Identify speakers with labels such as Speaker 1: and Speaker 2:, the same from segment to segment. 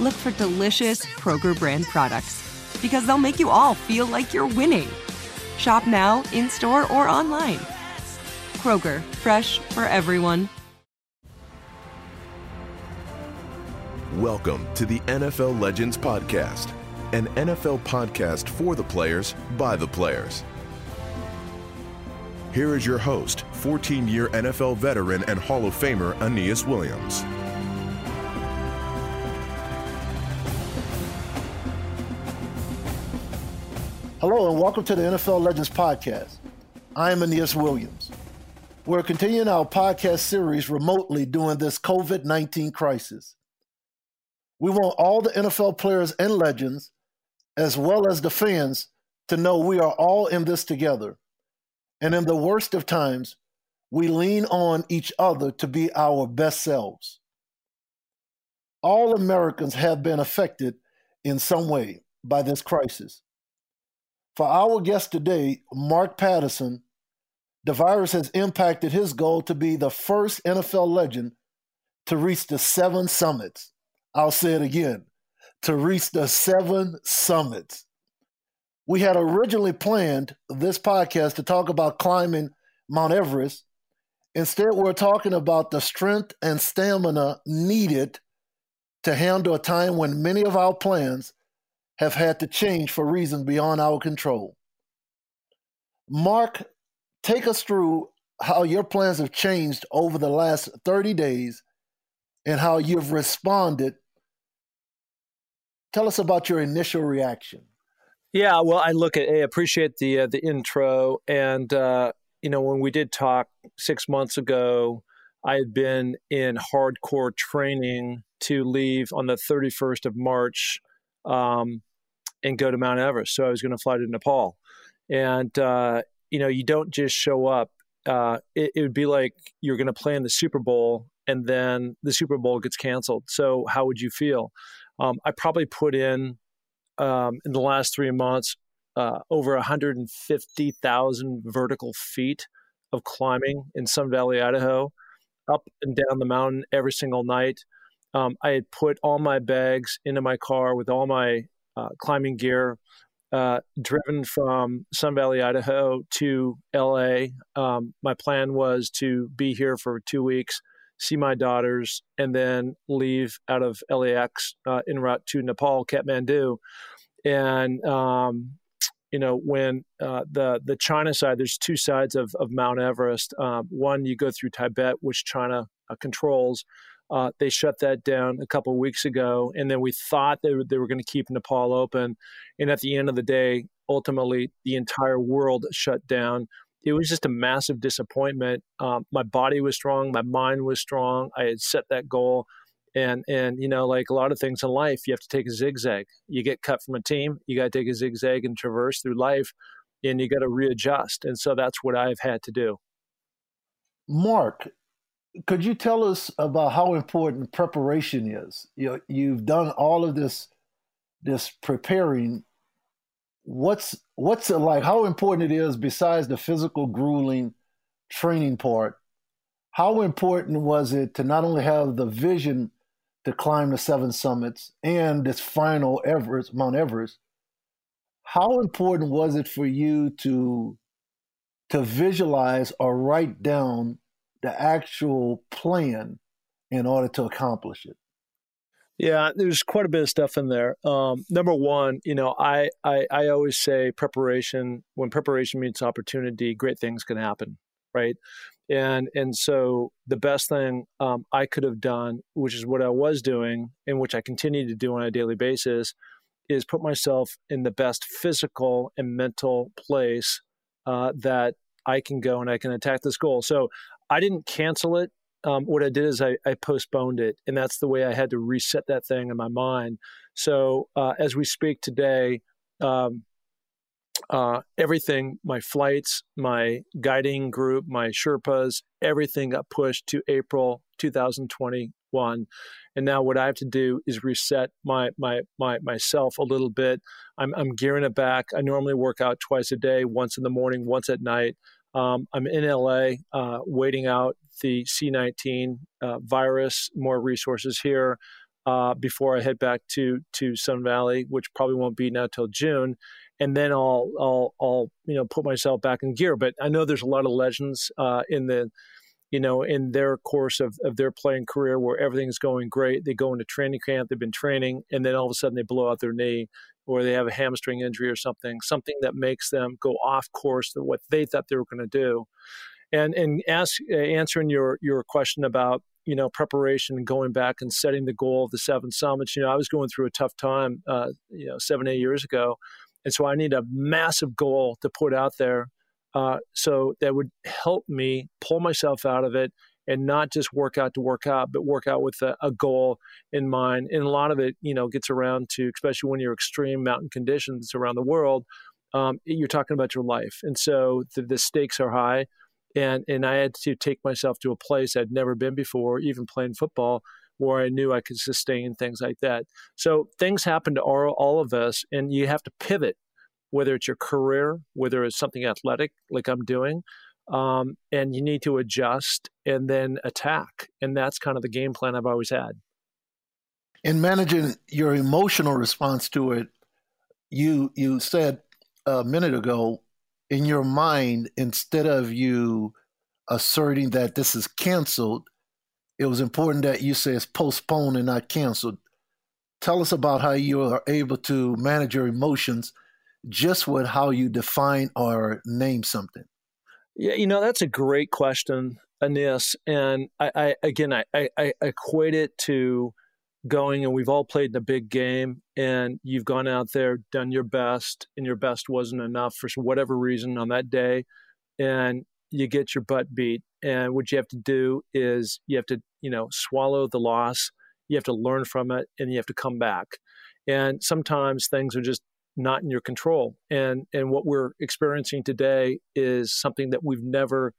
Speaker 1: look for delicious Kroger brand products because they'll make you all feel like you're winning. Shop now, in store, or online. Kroger, fresh for everyone.
Speaker 2: Welcome to the NFL Legends Podcast, an NFL podcast for the players by the players. Here is your host, 14 year NFL veteran and Hall of Famer Aeneas Williams.
Speaker 3: Hello, and welcome to the NFL Legends Podcast. I am Aeneas Williams. We're continuing our podcast series remotely during this COVID 19 crisis. We want all the NFL players and legends, as well as the fans, to know we are all in this together. And in the worst of times, we lean on each other to be our best selves. All Americans have been affected in some way by this crisis. For our guest today, Mark Pattison, the virus has impacted his goal to be the first NFL legend to reach the seven summits. I'll say it again to reach the seven summits. We had originally planned this podcast to talk about climbing Mount Everest. Instead, we're talking about the strength and stamina needed to handle a time when many of our plans have had to change for reasons beyond our control. Mark, take us through how your plans have changed over the last 30 days and how you've responded. Tell us about your initial reaction.
Speaker 4: Yeah, well, I look at, I appreciate the uh, the intro, and uh, you know, when we did talk six months ago, I had been in hardcore training to leave on the 31st of March um, and go to Mount Everest. So I was going to fly to Nepal. And, uh, you know, you don't just show up. Uh, it, it would be like you're going to play in the Super Bowl and then the Super Bowl gets canceled. So how would you feel? Um, I probably put in, um, in the last three months, uh, over 150,000 vertical feet of climbing in Sun Valley, Idaho, up and down the mountain every single night. Um, I had put all my bags into my car with all my uh, climbing gear, uh, driven from Sun Valley, Idaho to LA. Um, my plan was to be here for two weeks, see my daughters, and then leave out of LAX uh, en route to Nepal, Kathmandu. And, um, you know, when uh, the the China side, there's two sides of, of Mount Everest. Um, one, you go through Tibet, which China uh, controls, uh, they shut that down a couple weeks ago, and then we thought they were, they were going to keep Nepal open. And at the end of the day, ultimately the entire world shut down. It was just a massive disappointment. Um, my body was strong, my mind was strong. I had set that goal, and and you know, like a lot of things in life, you have to take a zigzag. You get cut from a team, you got to take a zigzag and traverse through life, and you got to readjust. And so that's what I've had to do.
Speaker 3: Mark, could you tell us about how important preparation is? You know, you've done all of this this preparing. What's what's it like? How important it is besides the physical grueling training part? How important was it to not only have the vision to climb the seven summits and this final Everest, Mount Everest? How important was it for you to to visualize or write down the actual plan in order to accomplish it?
Speaker 4: Yeah, there's quite a bit of stuff in there. Um, number one, you know, I, I I always say preparation. When preparation meets opportunity, great things can happen, right? And and so the best thing um, I could have done, which is what I was doing, and which I continue to do on a daily basis, is put myself in the best physical and mental place uh, that I can go and I can attack this goal. So I didn't cancel it. Um, what I did is I, I, postponed it, and that's the way I had to reset that thing in my mind. So uh, as we speak today, um, uh, everything, my flights, my guiding group, my Sherpas, everything got pushed to April 2021. And now what I have to do is reset my my my myself a little bit. I'm I'm gearing it back. I normally work out twice a day, once in the morning, once at night. Um, I'm in LA uh, waiting out the C19 uh, virus, more resources here uh, before I head back to to Sun Valley, which probably won't be now till June. And then I'll I'll I'll you know put myself back in gear. But I know there's a lot of legends uh, in the you know in their course of, of their playing career where everything's going great. They go into training camp, they've been training, and then all of a sudden they blow out their knee or they have a hamstring injury or something, something that makes them go off course to what they thought they were going to do. And and ask, uh, answering your your question about you know preparation and going back and setting the goal of the seven summits. You know, I was going through a tough time, uh, you know, seven eight years ago, and so I need a massive goal to put out there, uh, so that would help me pull myself out of it and not just work out to work out, but work out with a, a, goal in mind. And a lot of it, you know, gets around to, especially when you're extreme mountain conditions around the world, um, you're talking about your life. And so the, the, stakes are high. And, and I had to take myself to a place I'd never been before, even playing football, where I knew I could sustain things like that. So things happen to all, all of us, and you have to pivot, whether it's your career, whether it's something athletic like I'm doing, um, and you need to adjust and then attack. And that's kind of the game plan I've always had.
Speaker 3: In managing your emotional response to it, you you said a minute ago, in your mind, instead of you asserting that this is canceled, it was important that you say it's postponed and not canceled. Tell us about how you are able to manage your emotions just with how you define or name something.
Speaker 4: Yeah, you know, that's a great question, Aeneas. And I, I again, I, I, I equate it to going and we've all played in a big game and you've gone out there, done your best, and your best wasn't enough for whatever reason on that day. And you get your butt beat. And what you have to do is you have to, you know, swallow the loss. You have to learn from it and you have to come back. And sometimes things are just not in your control. And and what we're experiencing today is something that we've never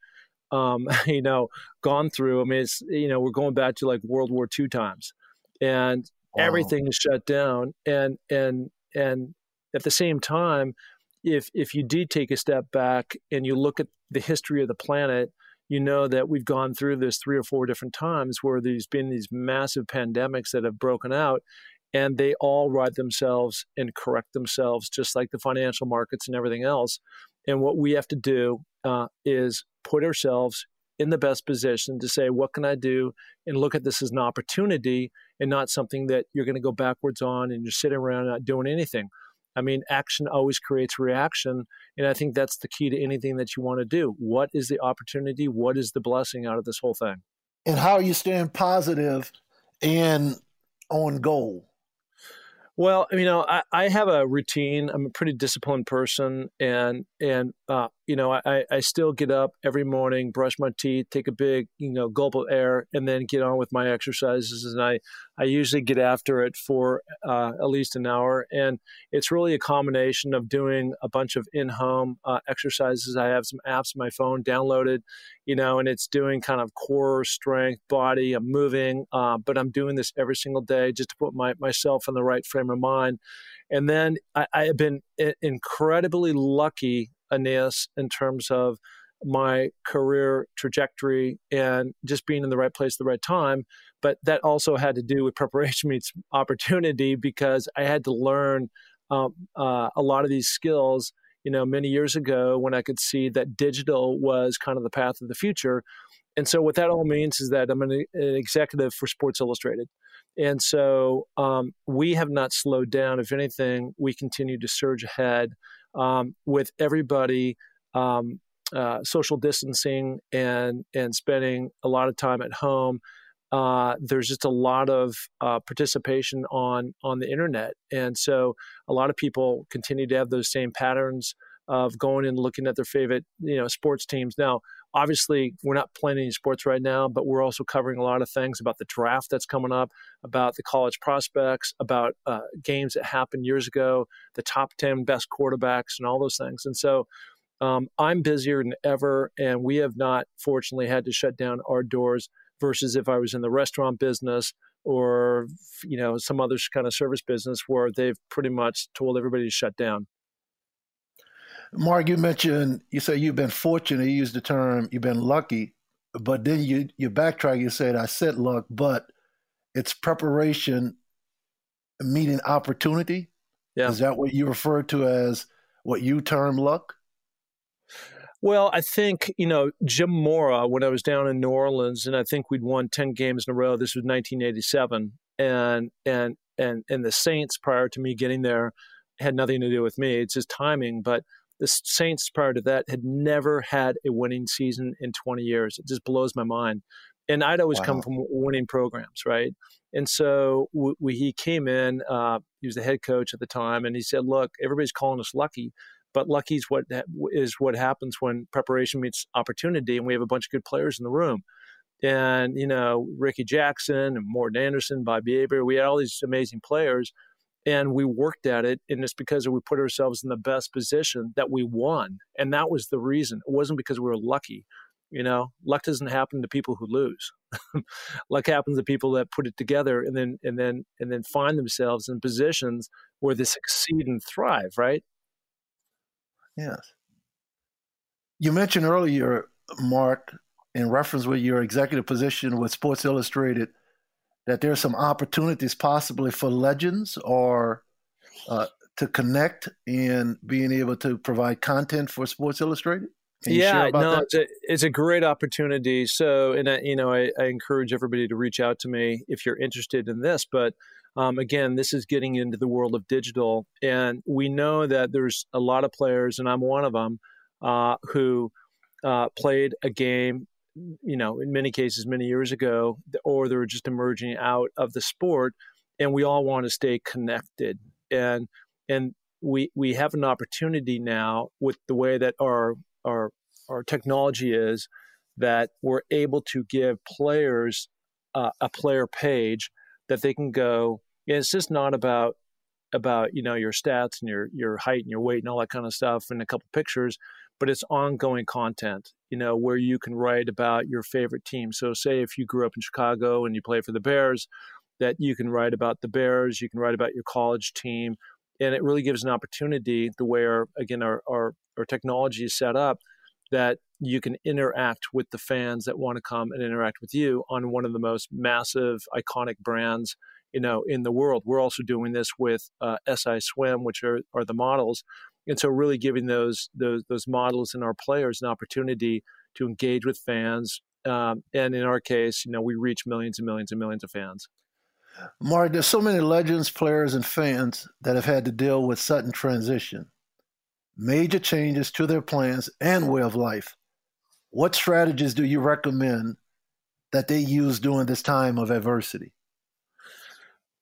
Speaker 4: um, you know gone through. I mean, it's you know we're going back to like World War II times, and wow. everything is shut down. And and and at the same time, if if you did take a step back and you look at the history of the planet, you know that we've gone through this three or four different times where there's been these massive pandemics that have broken out and they all ride themselves and correct themselves, just like the financial markets and everything else. And what we have to do uh, is put ourselves in the best position to say, what can I do? And look at this as an opportunity and not something that you're going to go backwards on and you're sitting around not doing anything. I mean, action always creates reaction. And I think that's the key to anything that you want to do. What is the opportunity? What is the blessing out of this whole thing?
Speaker 3: And how are you staying positive and on goal?
Speaker 4: Well, you know, I, I have a routine. I'm a pretty disciplined person, and and uh, you know, I, I still get up every morning, brush my teeth, take a big you know gulp of air, and then get on with my exercises. And I I usually get after it for uh, at least an hour, and it's really a combination of doing a bunch of in-home uh, exercises. I have some apps on my phone downloaded, you know, and it's doing kind of core strength, body. I'm moving, uh, but I'm doing this every single day just to put my myself in the right frame frame of mind. And then I, I have been incredibly lucky, Aeneas, in terms of my career trajectory and just being in the right place at the right time. But that also had to do with preparation meets opportunity because I had to learn um, uh, a lot of these skills. You know, many years ago when I could see that digital was kind of the path of the future. And so, what that all means is that I'm an, an executive for Sports Illustrated. And so um, we have not slowed down. If anything, we continue to surge ahead um, with everybody um, uh, social distancing and and spending a lot of time at home. Uh, there's just a lot of uh, participation on on the internet, and so a lot of people continue to have those same patterns of going and looking at their favorite you know sports teams. Now, obviously, we're not playing any sports right now, but we're also covering a lot of things about the draft that's coming up, about the college prospects, about uh, games that happened years ago, the top ten best quarterbacks, and all those things. And so. Um, I'm busier than ever, and we have not, fortunately, had to shut down our doors. Versus if I was in the restaurant business or you know some other kind of service business where they've pretty much told everybody to shut down.
Speaker 3: Mark, you mentioned you say you've been fortunate. You used the term you've been lucky, but then you you backtrack. You said I said luck, but it's preparation meeting opportunity. Yeah. Is that what you refer to as what you term luck?
Speaker 4: Well, I think, you know, Jim Mora, when I was down in New Orleans, and I think we'd won 10 games in a row, this was 1987. And, and, and, and the Saints, prior to me getting there, had nothing to do with me. It's just timing. But the Saints prior to that had never had a winning season in 20 years. It just blows my mind. And I'd always wow. come from winning programs, right? And so we, he came in. Uh, he was the head coach at the time, and he said, "Look, everybody's calling us lucky, but lucky is what is what happens when preparation meets opportunity, and we have a bunch of good players in the room." And you know, Rickey Jackson and Morten Andersen, Bobby Hebert, we had all these amazing players and we worked at it and it's because we put ourselves in the best position that we won and that was the reason. It wasn't because we were lucky you know? Luck doesn't happen to people who lose. Luck happens to people that put it together and then and then and then find themselves in positions where they succeed and thrive right?
Speaker 3: Yes. You mentioned earlier mark in reference with your executive position with sports illustrated that there's some opportunities possibly for legends or uh, to connect and being able to provide content for Sports Illustrated?
Speaker 4: yeah, no, it's a, it's a, great opportunity. So, and I, you know, I, I, encourage everybody to reach out to me if you're interested in this. But um, again, this is getting into the world of digital, and we know that there's a lot of players, and I'm one of them, uh, who uh, played a game you know, in many cases, many years ago, or they're just emerging out of the sport, and we all want to stay connected. And and we we have an opportunity now with the way that our our our technology is that we're able to give players uh, a player page that they can go. And it's just not about about you know your stats and your your height and your weight and all that kind of stuff and a couple pictures but it's ongoing content, you know, where you can write about your favorite team. So, say if you grew up in Chicago and you play for the Bears, that you can write about the Bears, you can write about your college team, and it really gives an opportunity the way our again our our, our technology is set up that you can interact with the fans that want to come and interact with you on one of the most massive iconic brands you know in the world. We're also doing this with uh, si swim which are, are the models. And so really giving those those those models and our players an opportunity to engage with fans um, and in our case you know we reach millions and millions and millions of fans.
Speaker 3: Mark there's so many legends players and fans that have had to deal with sudden transition major changes to their plans and way of life. What strategies do you recommend that they use during this time of adversity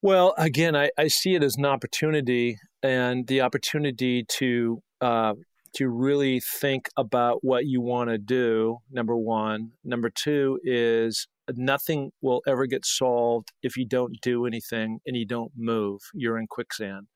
Speaker 4: Well, again, I, I see it as an opportunity and the opportunity to uh, to really think about what you want to do. Number one. Number two is nothing will ever get solved if you don't do anything and you don't move. You're in quicksand.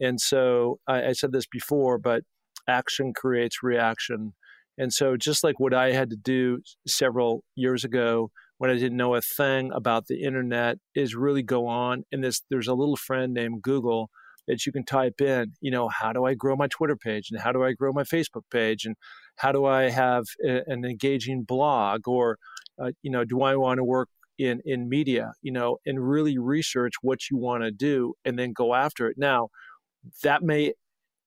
Speaker 4: And so I, I said this before, but action creates reaction. And so, just like what I had to do several years ago when I didn't know a thing about the internet, is really go on. And this, there's a little friend named Google that you can type in, you know, how do I grow my Twitter page and how do I grow my Facebook page and how do I have a, an engaging blog or, uh, you know, do I want to work in in media, you know, and really research what you want to do and then go after it. Now, that may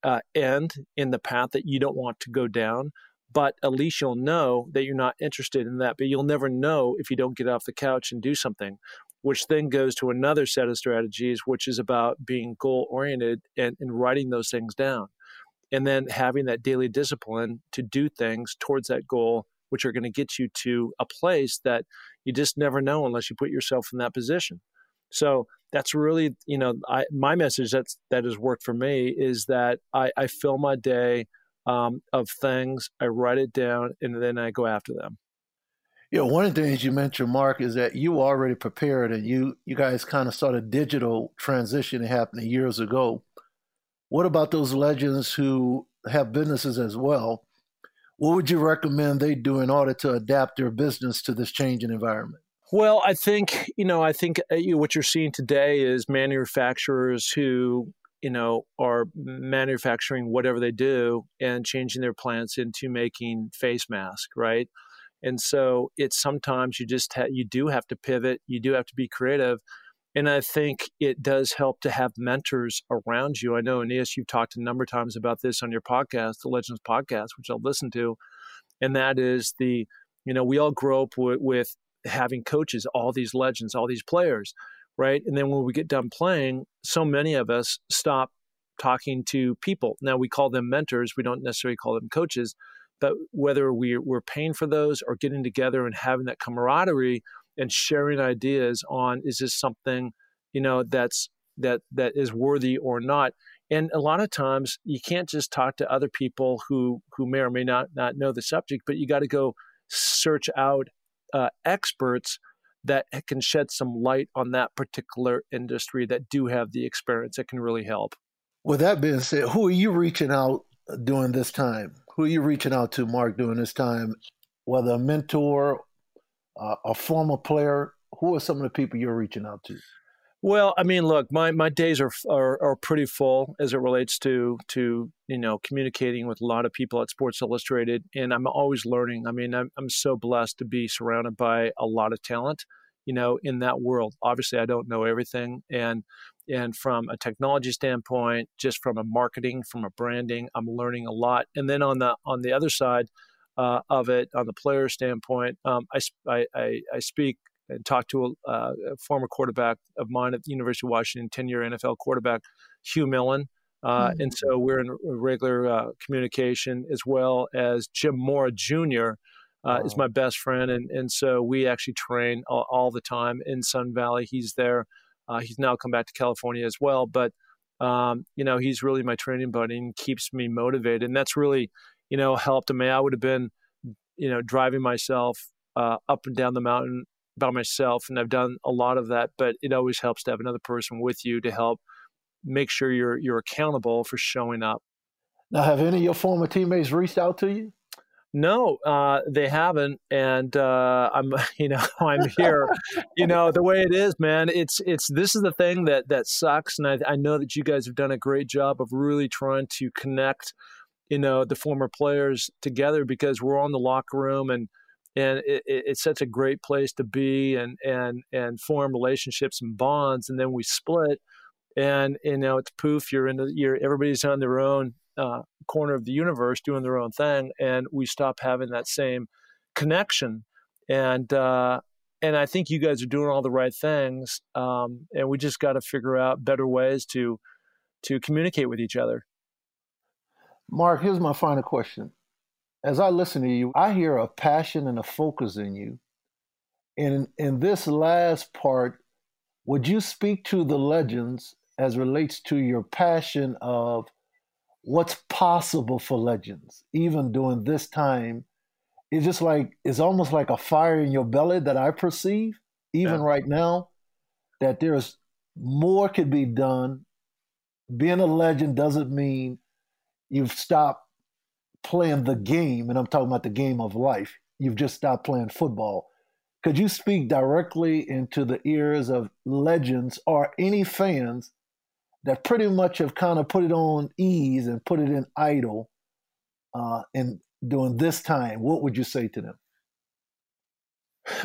Speaker 4: uh, end in the path that you don't want to go down, but at least you'll know that you're not interested in that. But you'll never know if you don't get off the couch and do something, which then goes to another set of strategies, which is about being goal oriented and, and writing those things down. And then having that daily discipline to do things towards that goal, which are going to get you to a place that you just never know unless you put yourself in that position. So that's really, you know, I, my message that's that has worked for me is that I, I fill my day um, of things, I write it down, and then I go after them.
Speaker 3: Yeah, one of the things you mentioned, Mark, is that you already prepared, and you you guys kind of saw the digital transition happening years ago. What about those legends who have businesses as well? What would you recommend they do in order to adapt their business to this changing environment?
Speaker 4: Well, I think you know, I think uh, what you're seeing today is manufacturers who you know are manufacturing whatever they do and changing their plants into making face masks, right? And so it's sometimes you just ha- you do have to pivot, you do have to be creative, and I think it does help to have mentors around you. I know, Aeneas, you've talked a number of times about this on your podcast, the Legends Podcast, which I'll listen to, and that is the you know we all grow up with, with having coaches, all these legends, all these players, right? And then when we get done playing, so many of us stop talking to people. Now we call them mentors, we don't necessarily call them coaches, but whether we, we're paying for those or getting together and having that camaraderie and sharing ideas on is this something, you know, that's that that is worthy or not. And a lot of times you can't just talk to other people who who may or may not not know the subject, but you got to go search out uh, experts that can shed some light on that particular industry that do have the experience that can really help.
Speaker 3: With that being said, who are you reaching out during this time? Who are you reaching out to, Mark, during this time? Whether a mentor, uh, a former player, who are some of the people you're reaching out to?
Speaker 4: Well, I mean, look, my, my days are, are, are pretty full as it relates to to you know communicating with a lot of people at Sports Illustrated, and I'm always learning. I mean, I'm I'm so blessed to be surrounded by a lot of talent, you know, in that world. Obviously, I don't know everything, and and from a technology standpoint, just from a marketing, from a branding, I'm learning a lot. And then on the on the other side uh, of it, on the player standpoint, um, I, I I speak and talked to a, uh, a, former quarterback of mine at the University of Washington, 10 year NFL quarterback, Hugh Millen. Uh, mm-hmm. And so we're in regular uh, communication as well as Jim Mora Jr. Uh, wow. is my best friend. And, and so we actually train all, all the time in Sun Valley. He's there. Uh, he's now come back to California as well. But, um, you know, he's really my training buddy and keeps me motivated. And that's really, you know, helped me. I would have been, you know, driving myself uh, up and down the mountain by myself, and I've done a lot of that. But it always helps to have another person with you to help make sure you're you're accountable for showing up.
Speaker 3: Now, have any of your former teammates reached out to you?
Speaker 4: No, uh, they haven't, and uh, I'm, you know, I'm here. you know, the way it is, man. It's, it's. This is the thing that that sucks, and I, I know that you guys have done a great job of really trying to connect, you know, the former players together because we're on the locker room and and it, it's such a great place to be and and and form relationships and bonds and then we split and you know it's poof you're in the you're everybody's on their own uh, corner of the universe doing their own thing and we stop having that same connection and uh, and I think you guys are doing all the right things um, and we just got to figure out better ways to to communicate with each other.
Speaker 3: Mark here's my final question as I listen to you, I hear a passion and a focus in you. And in this last part, would you speak to the legends as relates to your passion of what's possible for legends, even during this time? It's just like it's almost like a fire in your belly that I perceive, even yeah. right now, that there's more could be done. Being a legend doesn't mean you've stopped playing the game, and I'm talking about the game of life. You've just stopped playing football. Could you speak directly into the ears of legends or any fans that pretty much have kind of put it on ease and put it in idle uh, in during this time? What would you say to them?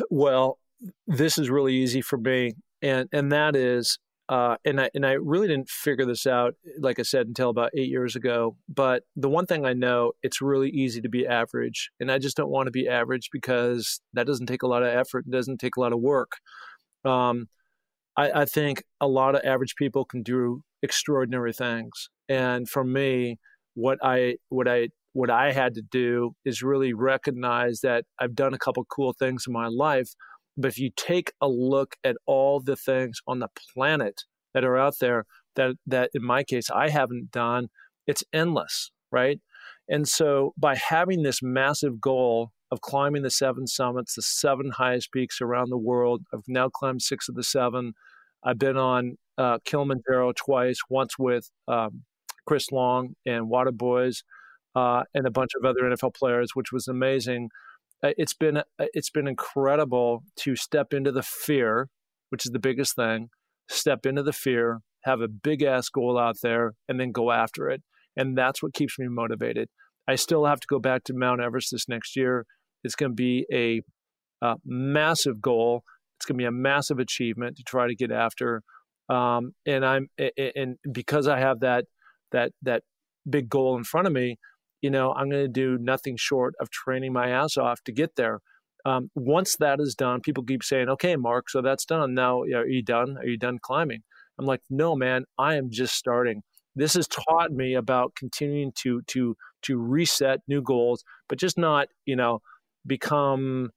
Speaker 4: Well, this is really easy for me, and and that is uh, and I and I really didn't figure this out, like I said, until about eight years ago. But the one thing I know, it's really easy to be average, and I just don't want to be average because that doesn't take a lot of effort. It doesn't take a lot of work. Um, I, I think a lot of average people can do extraordinary things, and for me, what I what I what I had to do is really recognize that I've done a couple cool things in my life but if you take a look at all the things on the planet that are out there that that in my case I haven't done, it's endless, right? And so by having this massive goal of climbing the seven summits, the seven highest peaks around the world, I've now climbed six of the seven. I've been on uh, Kilimanjaro twice, once with um, Chris Long and Waterboys, uh, and a bunch of other NFL players, which was amazing. Uh, it's been uh, it's been incredible to step into the fear, which is the biggest thing. Step into the fear, have a big ass goal out there, and then go after it. And that's what keeps me motivated. I still have to go back to Mount Everest this next year. It's going to be a, a massive goal. It's going to be a massive achievement to try to get after. Um, and I'm and because I have that that that big goal in front of me, you know, I'm going to do nothing short of training my ass off to get there. Um, once that is done, people keep saying, okay, Mark, so that's done. Now, are you done? Are you done climbing? I'm like, no, man, I am just starting. This has taught me about continuing to to to reset new goals, but just not, you know, become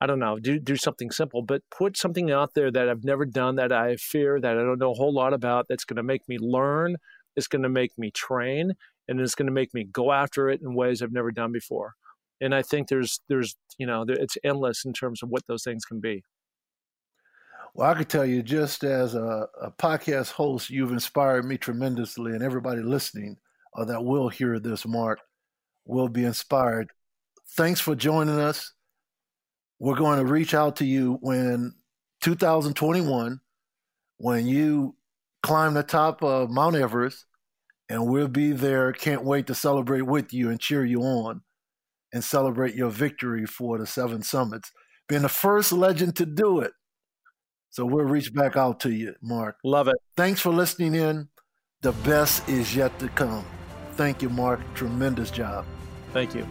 Speaker 4: I don't know, do do something simple, but put something out there that I've never done, that I fear, that I don't know a whole lot about, that's going to make me learn, it's going to make me train, and it's going to make me go after it in ways I've never done before. And I think there's there's you know it's endless in terms of what those things can be.
Speaker 3: Well, I could tell you, just as a, a podcast host, you've inspired me tremendously, and everybody listening uh, that will hear this, Mark, will be inspired. Thanks for joining us. We're going to reach out to you when 2021, when you climb the top of Mount Everest and we'll be there. Can't wait to celebrate with you and cheer you on and celebrate your victory for the seven summits. Being the first legend to do it. So we'll reach back out to you, Mark.
Speaker 4: Love it.
Speaker 3: Thanks for listening in. The best is yet to come. Thank you, Mark. Tremendous job.
Speaker 4: Thank you.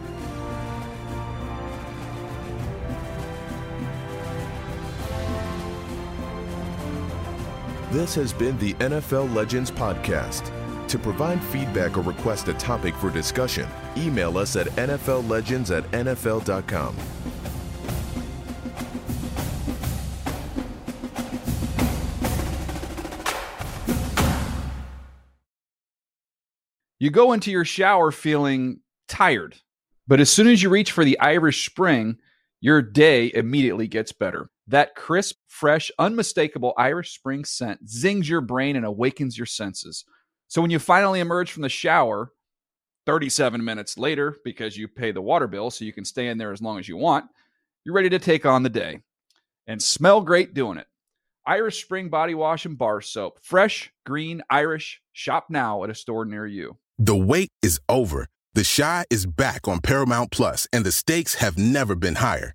Speaker 2: This has been the NFL Legends Podcast. To provide feedback or request a topic for discussion, email us at NFLlegends at NFL.com.
Speaker 5: You go into your shower feeling tired, but as soon as you reach for the Irish Spring, your day immediately gets better. That crisp, fresh, unmistakable Irish Spring scent zings your brain and awakens your senses. So when you finally emerge from the shower 37 minutes later, because you pay the water bill so you can stay in there as long as you want, you're ready to take on the day and smell great doing it. Irish Spring Body Wash and Bar Soap. Fresh, green, Irish. Shop now at a store near you.
Speaker 6: The wait is over. The Chi is back on Paramount Plus, and the stakes have never been higher.